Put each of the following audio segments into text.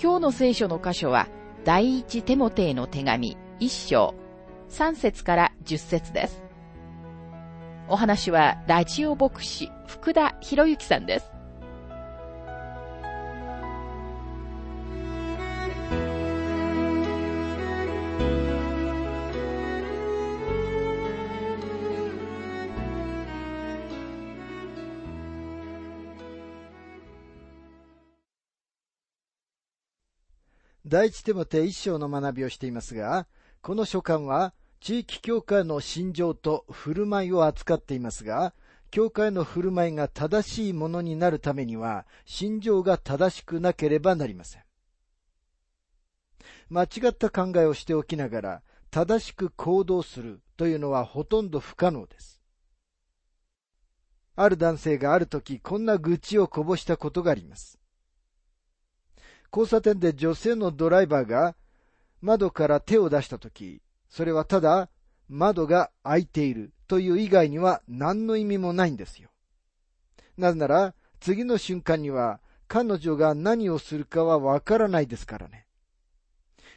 今日の聖書の箇所は、第一テモテへの手紙一章、三節から十節です。お話は、ラジオ牧師、福田博之さんです。第一手モて一章の学びをしていますが、この書簡は地域教会の心情と振る舞いを扱っていますが、教会の振る舞いが正しいものになるためには、心情が正しくなければなりません。間違った考えをしておきながら、正しく行動するというのはほとんど不可能です。ある男性がある時こんな愚痴をこぼしたことがあります。交差点で女性のドライバーが窓から手を出したとき、それはただ窓が開いているという以外には何の意味もないんですよ。なぜなら次の瞬間には彼女が何をするかはわからないですからね。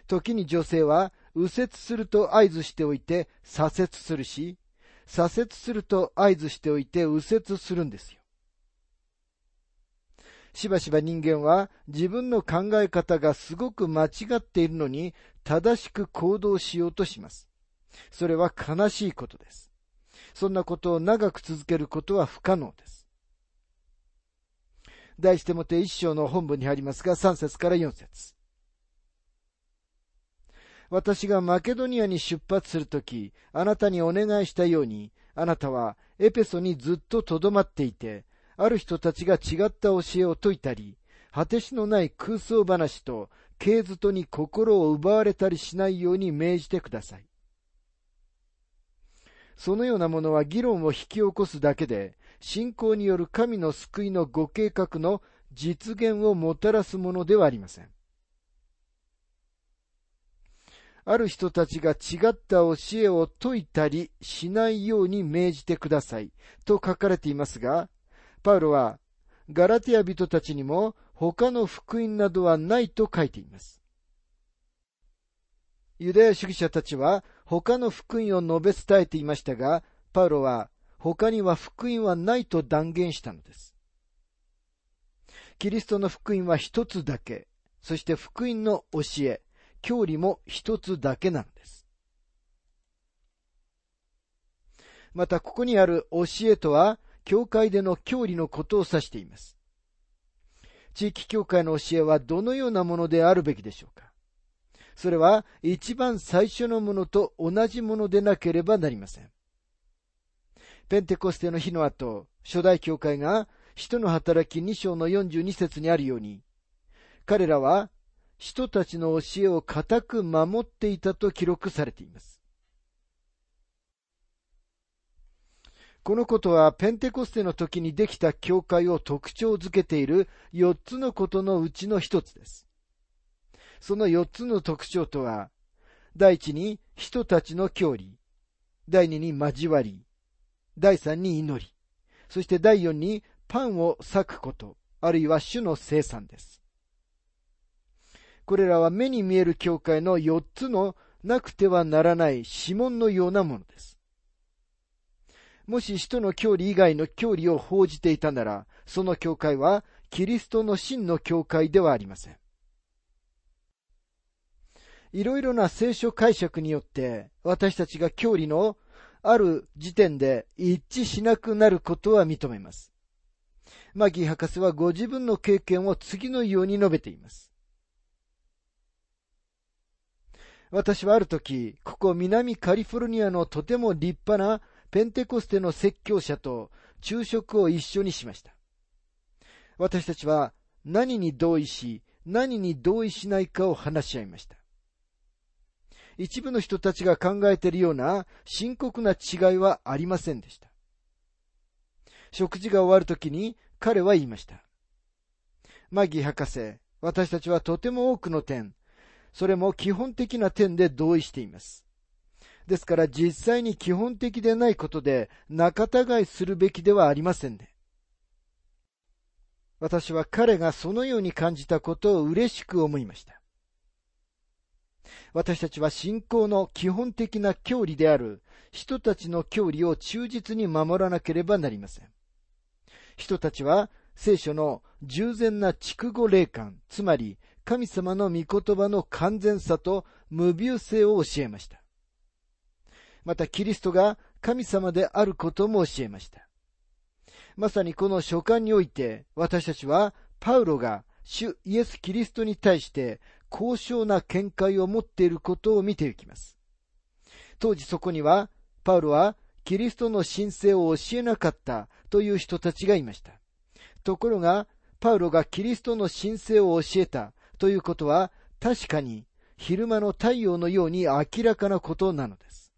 時に女性は右折すると合図しておいて左折するし、左折すると合図しておいて右折するんですよ。しばしば人間は自分の考え方がすごく間違っているのに正しく行動しようとします。それは悲しいことです。そんなことを長く続けることは不可能です。題してもて一章の本文に入りますが、3節から4節私がマケドニアに出発するとき、あなたにお願いしたように、あなたはエペソにずっととどまっていて、ある人たちが違った教えを説いたり、果てしのない空想話と、経図とに心を奪われたりしないように命じてください。そのようなものは議論を引き起こすだけで、信仰による神の救いのご計画の実現をもたらすものではありません。ある人たちが違った教えを説いたりしないように命じてくださいと書かれていますが、パウロは、ガラティア人たちにも他の福音などはないと書いています。ユダヤ主義者たちは他の福音を述べ伝えていましたが、パウロは他には福音はないと断言したのです。キリストの福音は一つだけ、そして福音の教え、教理も一つだけなのです。またここにある教えとは、教会での教理のことを指しています。地域教会の教えはどのようなものであるべきでしょうか？それは一番最初のものと同じものでなければなりません。ペンテコステの日の後、初代教会が使徒の働き2章の42節にあるように、彼らは人たちの教えを固く守っていたと記録されています。このことはペンテコステの時にできた教会を特徴づけている4つのことのうちの一つです。その4つの特徴とは、第一に人たちの教理、第二に交わり、第三に祈り、そして第四にパンを裂くこと、あるいは主の生産です。これらは目に見える教会の4つのなくてはならない指紋のようなものです。もし使徒の教理以外の教理を報じていたなら、その教会はキリストの真の教会ではありません。いろいろな聖書解釈によって私たちが教理のある時点で一致しなくなることは認めます。マギー博士はご自分の経験を次のように述べています。私はある時、ここ南カリフォルニアのとても立派なペンテコステの説教者と昼食を一緒にしました。私たちは何に同意し、何に同意しないかを話し合いました。一部の人たちが考えているような深刻な違いはありませんでした。食事が終わるときに彼は言いました。マギ博士、私たちはとても多くの点、それも基本的な点で同意しています。ですから実際に基本的でないことで仲違いするべきではありませんね。私は彼がそのように感じたことを嬉しく思いました。私たちは信仰の基本的な教理である人たちの教理を忠実に守らなければなりません。人たちは聖書の従前な筑後霊感、つまり神様の御言葉の完全さと無病性を教えました。またキリストが神様であることも教えました。まさにこの書簡において私たちはパウロが主イエス・キリストに対して高尚な見解を持っていることを見ていきます。当時そこには、パウロはキリストの神聖を教えなかったという人たちがいました。ところが、パウロがキリストの神聖を教えたということは、確かに昼間の太陽のように明らかなことなのです。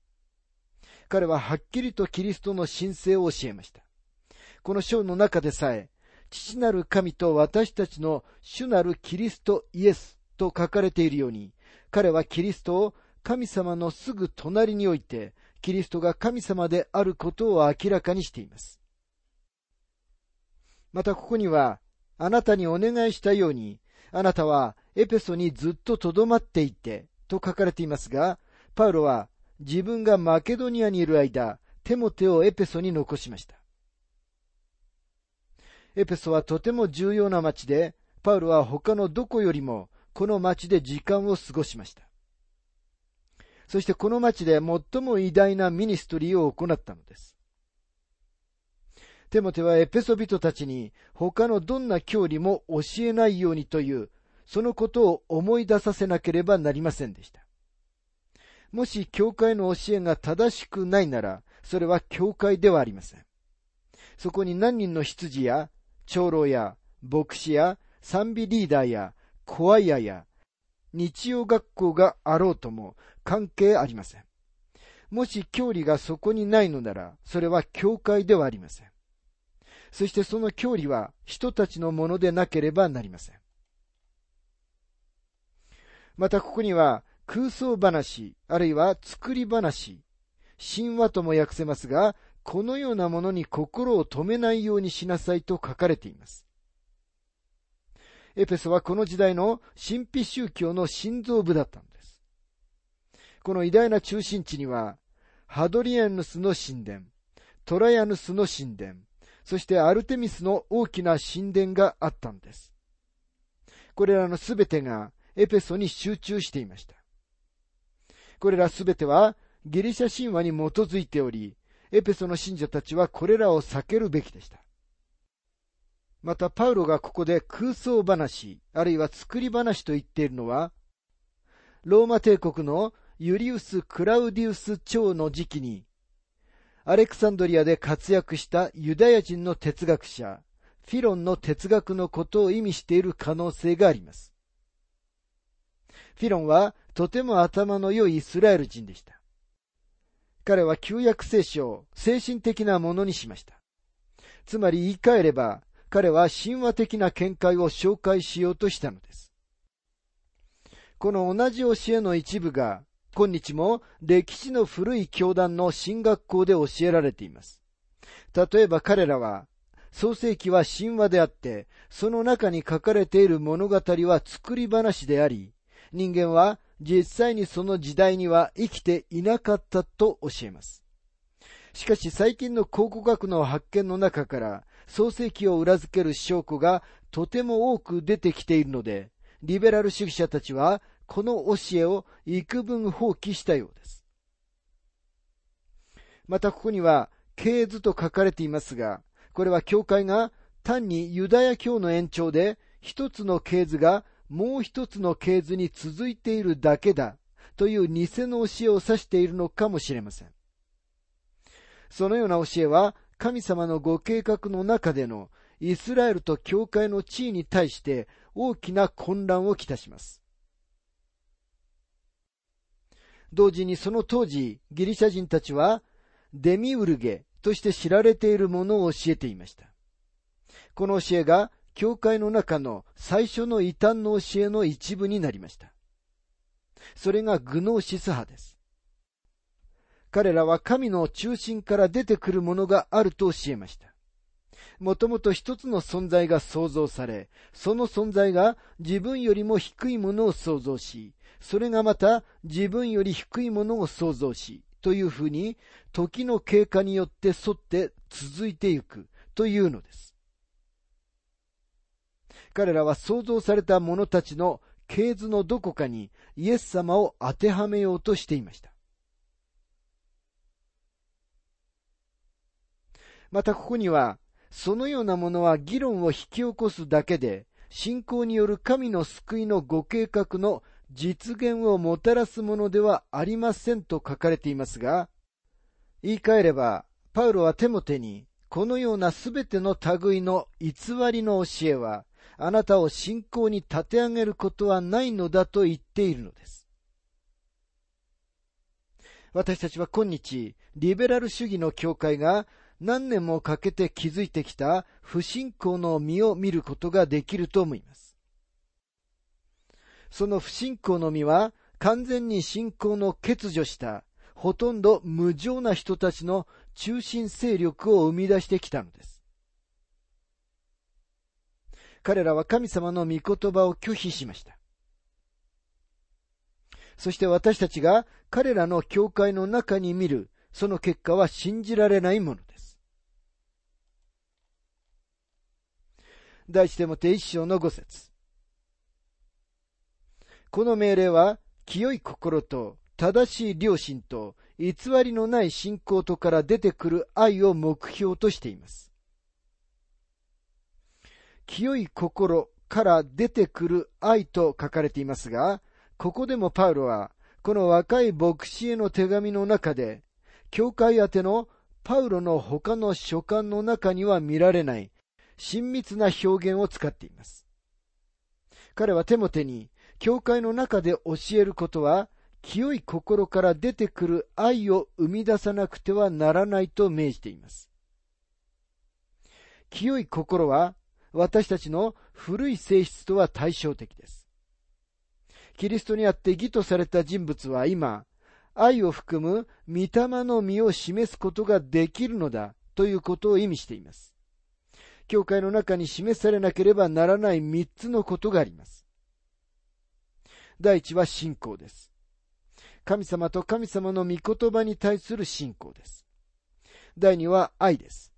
彼ははっきりとキリストの神聖を教えました。この章の中でさえ、父なる神と私たちの主なるキリストイエスと書かれているように、彼はキリストを神様のすぐ隣において、キリストが神様であることを明らかにしています。またここには、あなたにお願いしたように、あなたはエペソにずっと留まっていて、と書かれていますが、パウロは自分がマケドニアにいる間、テモテをエペソに残しました。エペソはとても重要な町で、パウロは他のどこよりもこの町で時間を過ごしました。そしてこの町で最も偉大なミニストリーを行ったのです。テモテはエペソビトたちに他のどんな教理も教えないようにという、そのことを思い出させなければなりませんでした。もし教会の教えが正しくないなら、それは教会ではありません。そこに何人の羊や長老や牧師や賛美リーダーやコアヤや日曜学校があろうとも関係ありません。もし教理がそこにないのなら、それは教会ではありません。そしてその教理は人たちのものでなければなりません。またここには空想話、あるいは作り話、神話とも訳せますが、このようなものに心を止めないようにしなさいと書かれています。エペソはこの時代の神秘宗教の心臓部だったんです。この偉大な中心地には、ハドリアヌスの神殿、トラヤヌスの神殿、そしてアルテミスの大きな神殿があったんです。これらのすべてがエペソに集中していました。これらすべてはギリシャ神話に基づいており、エペソの信者たちはこれらを避けるべきでした。また、パウロがここで空想話、あるいは作り話と言っているのは、ローマ帝国のユリウス・クラウディウス朝の時期に、アレクサンドリアで活躍したユダヤ人の哲学者、フィロンの哲学のことを意味している可能性があります。フィロンはとても頭の良いイスラエル人でした。彼は旧約聖書を精神的なものにしました。つまり言い換えれば、彼は神話的な見解を紹介しようとしたのです。この同じ教えの一部が、今日も歴史の古い教団の進学校で教えられています。例えば彼らは、創世記は神話であって、その中に書かれている物語は作り話であり、人間は実際にその時代には生きていなかったと教えます。しかし最近の考古学の発見の中から、創世記を裏付ける証拠がとても多く出てきているので、リベラル主義者たちはこの教えを幾分放棄したようです。またここには、系図と書かれていますが、これは教会が単にユダヤ教の延長で一つの系図がもう一つの系図に続いているだけだという偽の教えを指しているのかもしれません。そのような教えは神様のご計画の中でのイスラエルと教会の地位に対して大きな混乱をきたします。同時にその当時、ギリシャ人たちは、デミウルゲとして知られているものを教えていました。この教えが、教会の中の最初の異端の教えの一部になりました。それがグノーシス派です。彼らは神の中心から出てくるものがあると教えました。もともと一つの存在が創造され、その存在が自分よりも低いものを創造し、それがまた自分より低いものを創造し、というふうに、時の経過によって沿って続いていくというのです。彼らは創造された者たちの系図のどこかにイエス様を当てはめようとしていました。またここには、そのようなものは議論を引き起こすだけで、信仰による神の救いのご計画の実現をもたらすものではありませんと書かれていますが、言い換えれば、パウロはテモテに、このようなすべての類の偽りの教えは、あなたを信仰に立て上げることはないのだと言っているのです。私たちは今日、リベラル主義の教会が何年もかけて築いてきた不信仰の実を見ることができると思います。その不信仰の実は完全に信仰の欠如したほとんど無情な人たちの中心勢力を生み出してきたのです。彼らは神様の御言葉を拒否しました。そして私たちが彼らの教会の中に見るその結果は信じられないものです第一でもて一章の五節この命令は、清い心と正しい良心と偽りのない信仰とから出てくる愛を目標としています。清い心から出てくる愛と書かれていますが、ここでもパウロは、この若い牧師への手紙の中で、教会宛てのパウロの他の書簡の中には見られない親密な表現を使っています。彼はテモテに、教会の中で教えることは、清い心から出てくる愛を生み出さなくてはならないと命じています。清い心は、私たちの古い性質とは対照的です。キリストにあって義とされた人物は今、愛を含む御霊の実を示すことができるのだということを意味しています。教会の中に示されなければならない三つのことがあります。第一は信仰です。神様と神様の御言葉に対する信仰です。第二は愛です。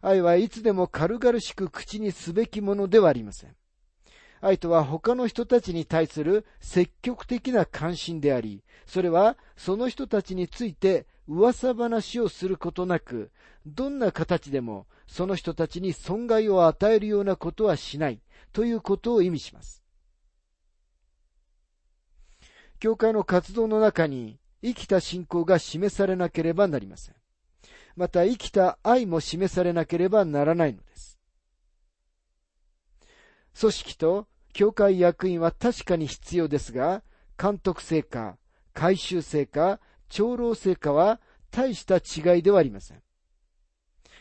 愛はいつでも軽々しく口にすべきものではありません。愛とは他の人たちに対する積極的な関心であり、それはその人たちについて噂話をすることなく、どんな形でもその人たちに損害を与えるようなことはしないということを意味します。教会の活動の中に生きた信仰が示されなければなりません。また生きた愛も示されなければならないのです。組織と教会役員は確かに必要ですが、監督成果、回収成果、長老成果は大した違いではありません。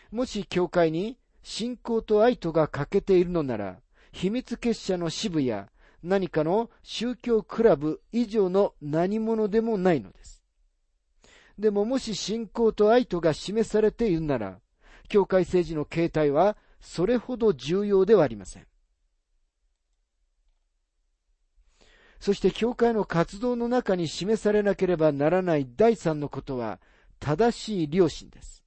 もし教会に信仰と愛とが欠けているのなら、秘密結社の支部や何かの宗教クラブ以上の何者でもないのです。でももし信仰と愛とが示されているなら、教会政治の形態はそれほど重要ではありません。そして教会の活動の中に示されなければならない第三のことは、正しい良心です。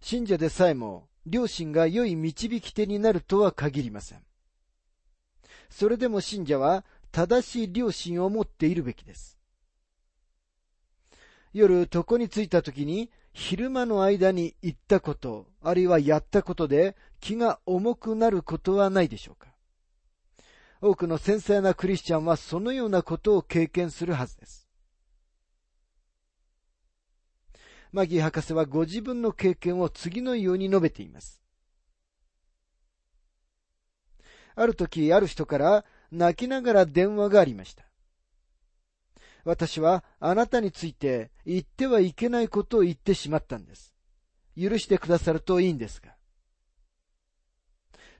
信者でさえも、良心が良い導き手になるとは限りません。それでも信者は正しい良心を持っているべきです。夜床に着いた時に昼間の間に言ったこと、あるいはやったことで気が重くなることはないでしょうか多くの繊細なクリスチャンはそのようなことを経験するはずです。マギー博士はご自分の経験を次のように述べています。ある時、ある人から泣きながら電話がありました。私はあなたについて言ってはいけないことを言ってしまったんです。許してくださるといいんですが。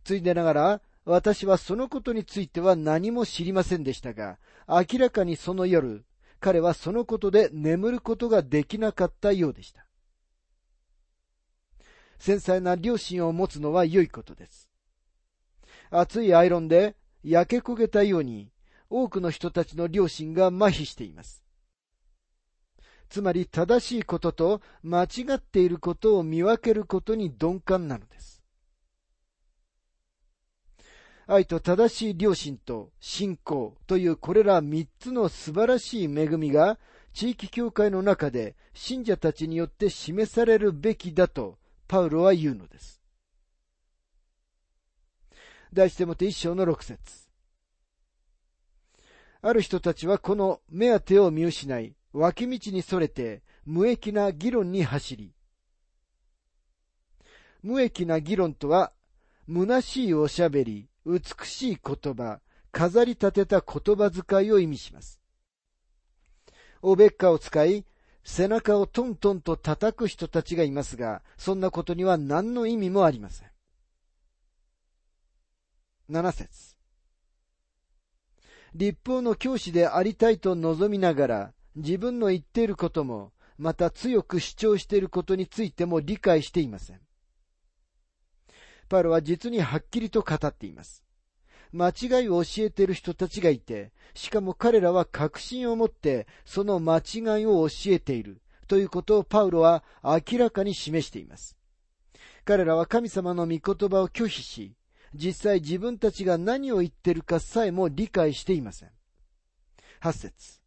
ついでながら、私はそのことについては何も知りませんでしたが、明らかにその夜、彼はそのことで眠ることができなかったようでした。繊細な良心を持つのは良いことです。熱いアイロンで焼け焦げたように多くの人たちの良心が麻痺しています。つまり正しいことと間違っていることを見分けることに鈍感なのです。愛と正しい良心と信仰というこれら三つの素晴らしい恵みが地域教会の中で信者たちによって示されるべきだとパウロは言うのです。第一手もて一章の六節ある人たちはこの目当てを見失い、脇道にそれて無益な議論に走り、無益な議論とは、虚しいおしゃべり、美しい言葉、飾り立てた言葉遣いを意味します。おべっかを使い、背中をトントンと叩く人たちがいますが、そんなことには何の意味もありません。七節立法の教師でありたいと望みながら、自分の言っていることも、また強く主張していることについても理解していません。パウロは実にはっきりと語っています。間違いを教えている人たちがいて、しかも彼らは確信を持ってその間違いを教えているということをパウロは明らかに示しています。彼らは神様の御言葉を拒否し、実際自分たちが何を言ってるかさえも理解していません。八節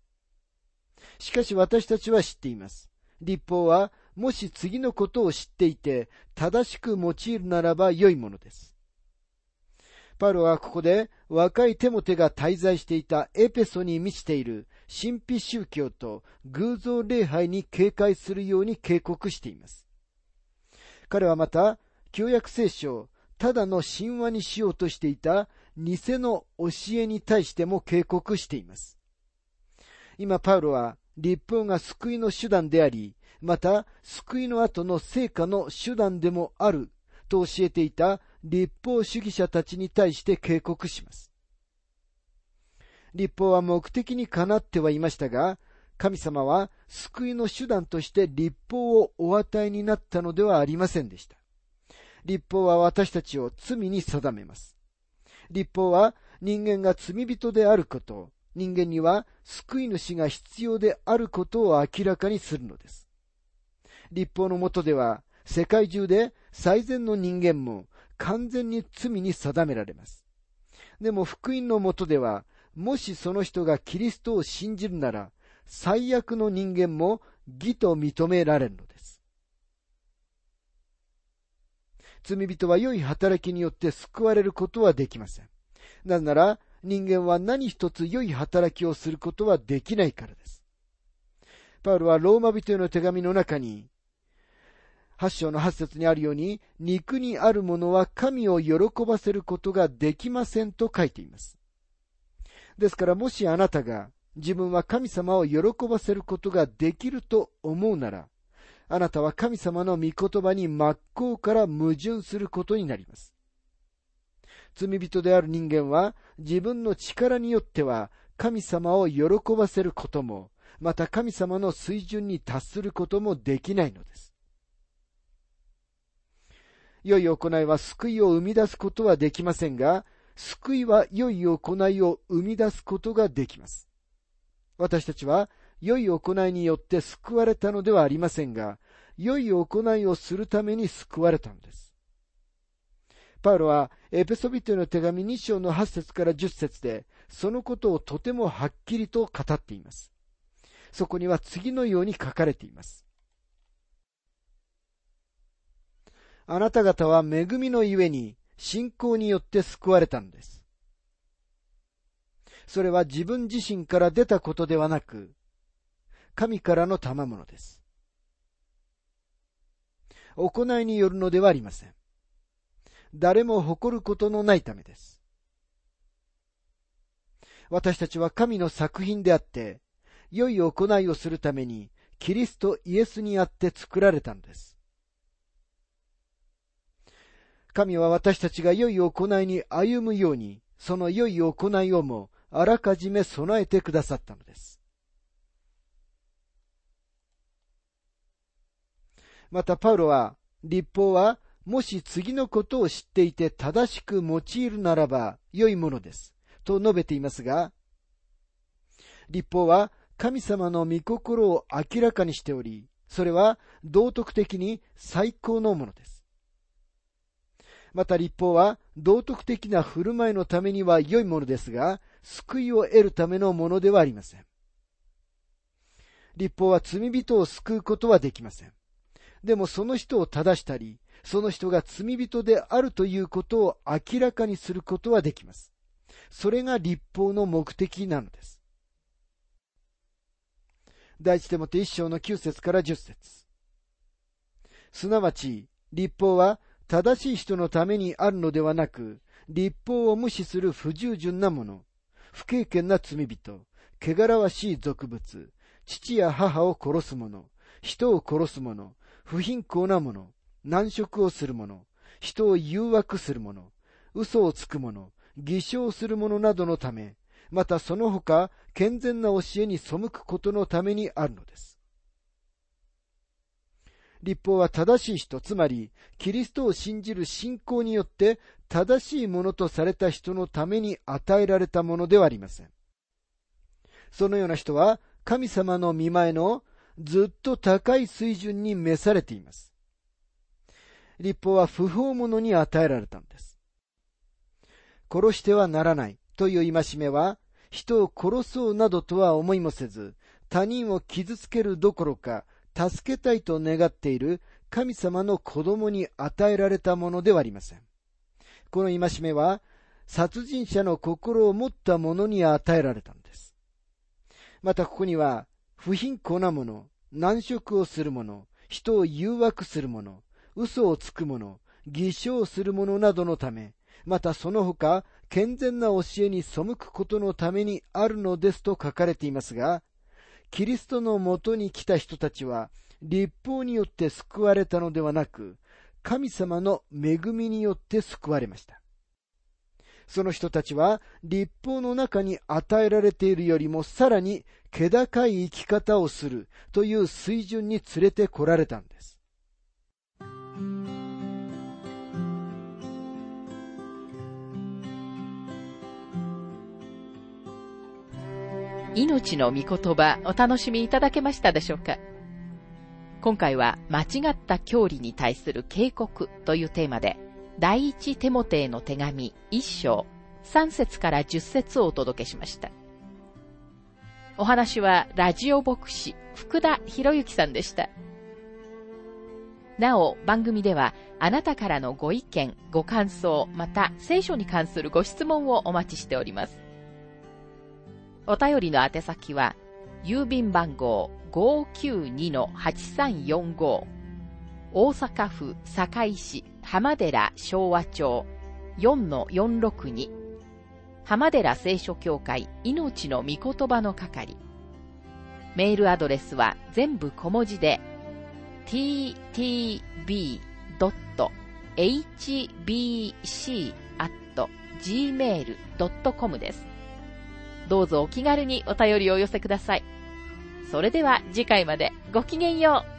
しかし私たちは知っています。立法はもし次のことを知っていて、正しく用いるならば良いものです。パウロはここで若いテモテが滞在していたエペソに満ちている神秘宗教と偶像礼拝に警戒するように警告しています。彼はまた、旧約聖書ただの神話にしようとしていた偽の教えに対しても警告しています。今パウロは立法が救いの手段であり、また救いの後の成果の手段でもあると教えていた立法主義者たちに対して警告します。立法は目的にかなってはいましたが、神様は救いの手段として立法をお与えになったのではありませんでした。立法は私たちを罪に定めます。立法は人間が罪人であること、人間には救い主が必要であることを明らかにするのです。立法のもとでは、世界中で最善の人間も完全に罪に定められます。でも福音のもとでは、もしその人がキリストを信じるなら、最悪の人間も義と認められるのです。罪人は良い働きによって救われることはできません。なぜなら、人間は何一つ良い働きをすることはできないからです。パウロはローマ人への手紙の中に、八章の八節にあるように、肉にあるものは神を喜ばせることができませんと書いています。ですからもしあなたが自分は神様を喜ばせることができると思うなら、あなたは神様の御言葉に真っ向から矛盾することになります。罪人である人間は自分の力によっては神様を喜ばせることも、また神様の水準に達することもできないのです。良い行いは救いを生み出すことはできませんが、救いは良い行いを生み出すことができます。私たちは良い行いによって救われたのではありませんが、良い行いをするために救われたのです。パウロはエペソビトの手紙2章の8節から10節で、そのことをとてもはっきりと語っています。そこには次のように書かれています。あなた方は恵みのゆえに信仰によって救われたのです。それは自分自身から出たことではなく、神からの賜物です。行いによるのではありません。誰も誇ることのないためです。私たちは神の作品であって、良い行いをするために、キリストイエスにあって作られたのです。神は私たちが良い行いに歩むように、その良い行いをもあらかじめ備えてくださったのです。またパウロは、立法はもし次のことを知っていて正しく用いるならば良いものです。と述べていますが、立法は神様の御心を明らかにしており、それは道徳的に最高のものです。また立法は道徳的な振る舞いのためには良いものですが、救いを得るためのものではありません。立法は罪人を救うことはできません。でもその人を正したり、その人が罪人であるということを明らかにすることはできます。それが立法の目的なのです。第一手もて一章の九節から十節すなわち、立法は正しい人のためにあるのではなく、立法を無視する不従順な者、不経験な罪人、汚らわしい俗物、父や母を殺す者、人を殺す者、不貧困な者、難色をする者、人を誘惑する者、嘘をつく者、偽証する者などのため、またその他、健全な教えに背くことのためにあるのです。立法は正しい人、つまり、キリストを信じる信仰によって正しいものとされた人のために与えられたものではありません。そのような人は、神様の見前のずっと高い水準に召されています。立法は不法者に与えられたのです。殺してはならないという戒めは、人を殺そうなどとは思いもせず、他人を傷つけるどころか、助けたいと願っている神様の子供に与えられたものではありません。この戒めは、殺人者の心を持った者に与えられたのです。またここには、不貧困な者、難色をする者、人を誘惑する者、嘘をつく者、偽証する者などのため、またその他、健全な教えに背くことのためにあるのですと書かれていますが、キリストのもとに来た人たちは、立法によって救われたのではなく、神様の恵みによって救われました。その人たちは立法の中に与えられているよりもさらに気高い生き方をするという水準に連れてこられたんです。命の御言葉お楽しみいただけましたでしょうか？今回は間違った教理に対する警告というテーマで、第一テモテへの手紙一章三節から十節をお届けしました。お話はラジオ牧師福田博之さんでした。なお、番組ではあなたからのご意見、ご感想、また聖書に関するご質問をお待ちしております。お便りの宛先は、郵便番号592-8345大阪府堺市浜寺昭和町4-462浜寺聖書協会命の御言葉の係メールアドレスは全部小文字で ttb.hbc.gmail.com です。どうぞお気軽にお便りをお寄せください。それでは次回までごきげんよう。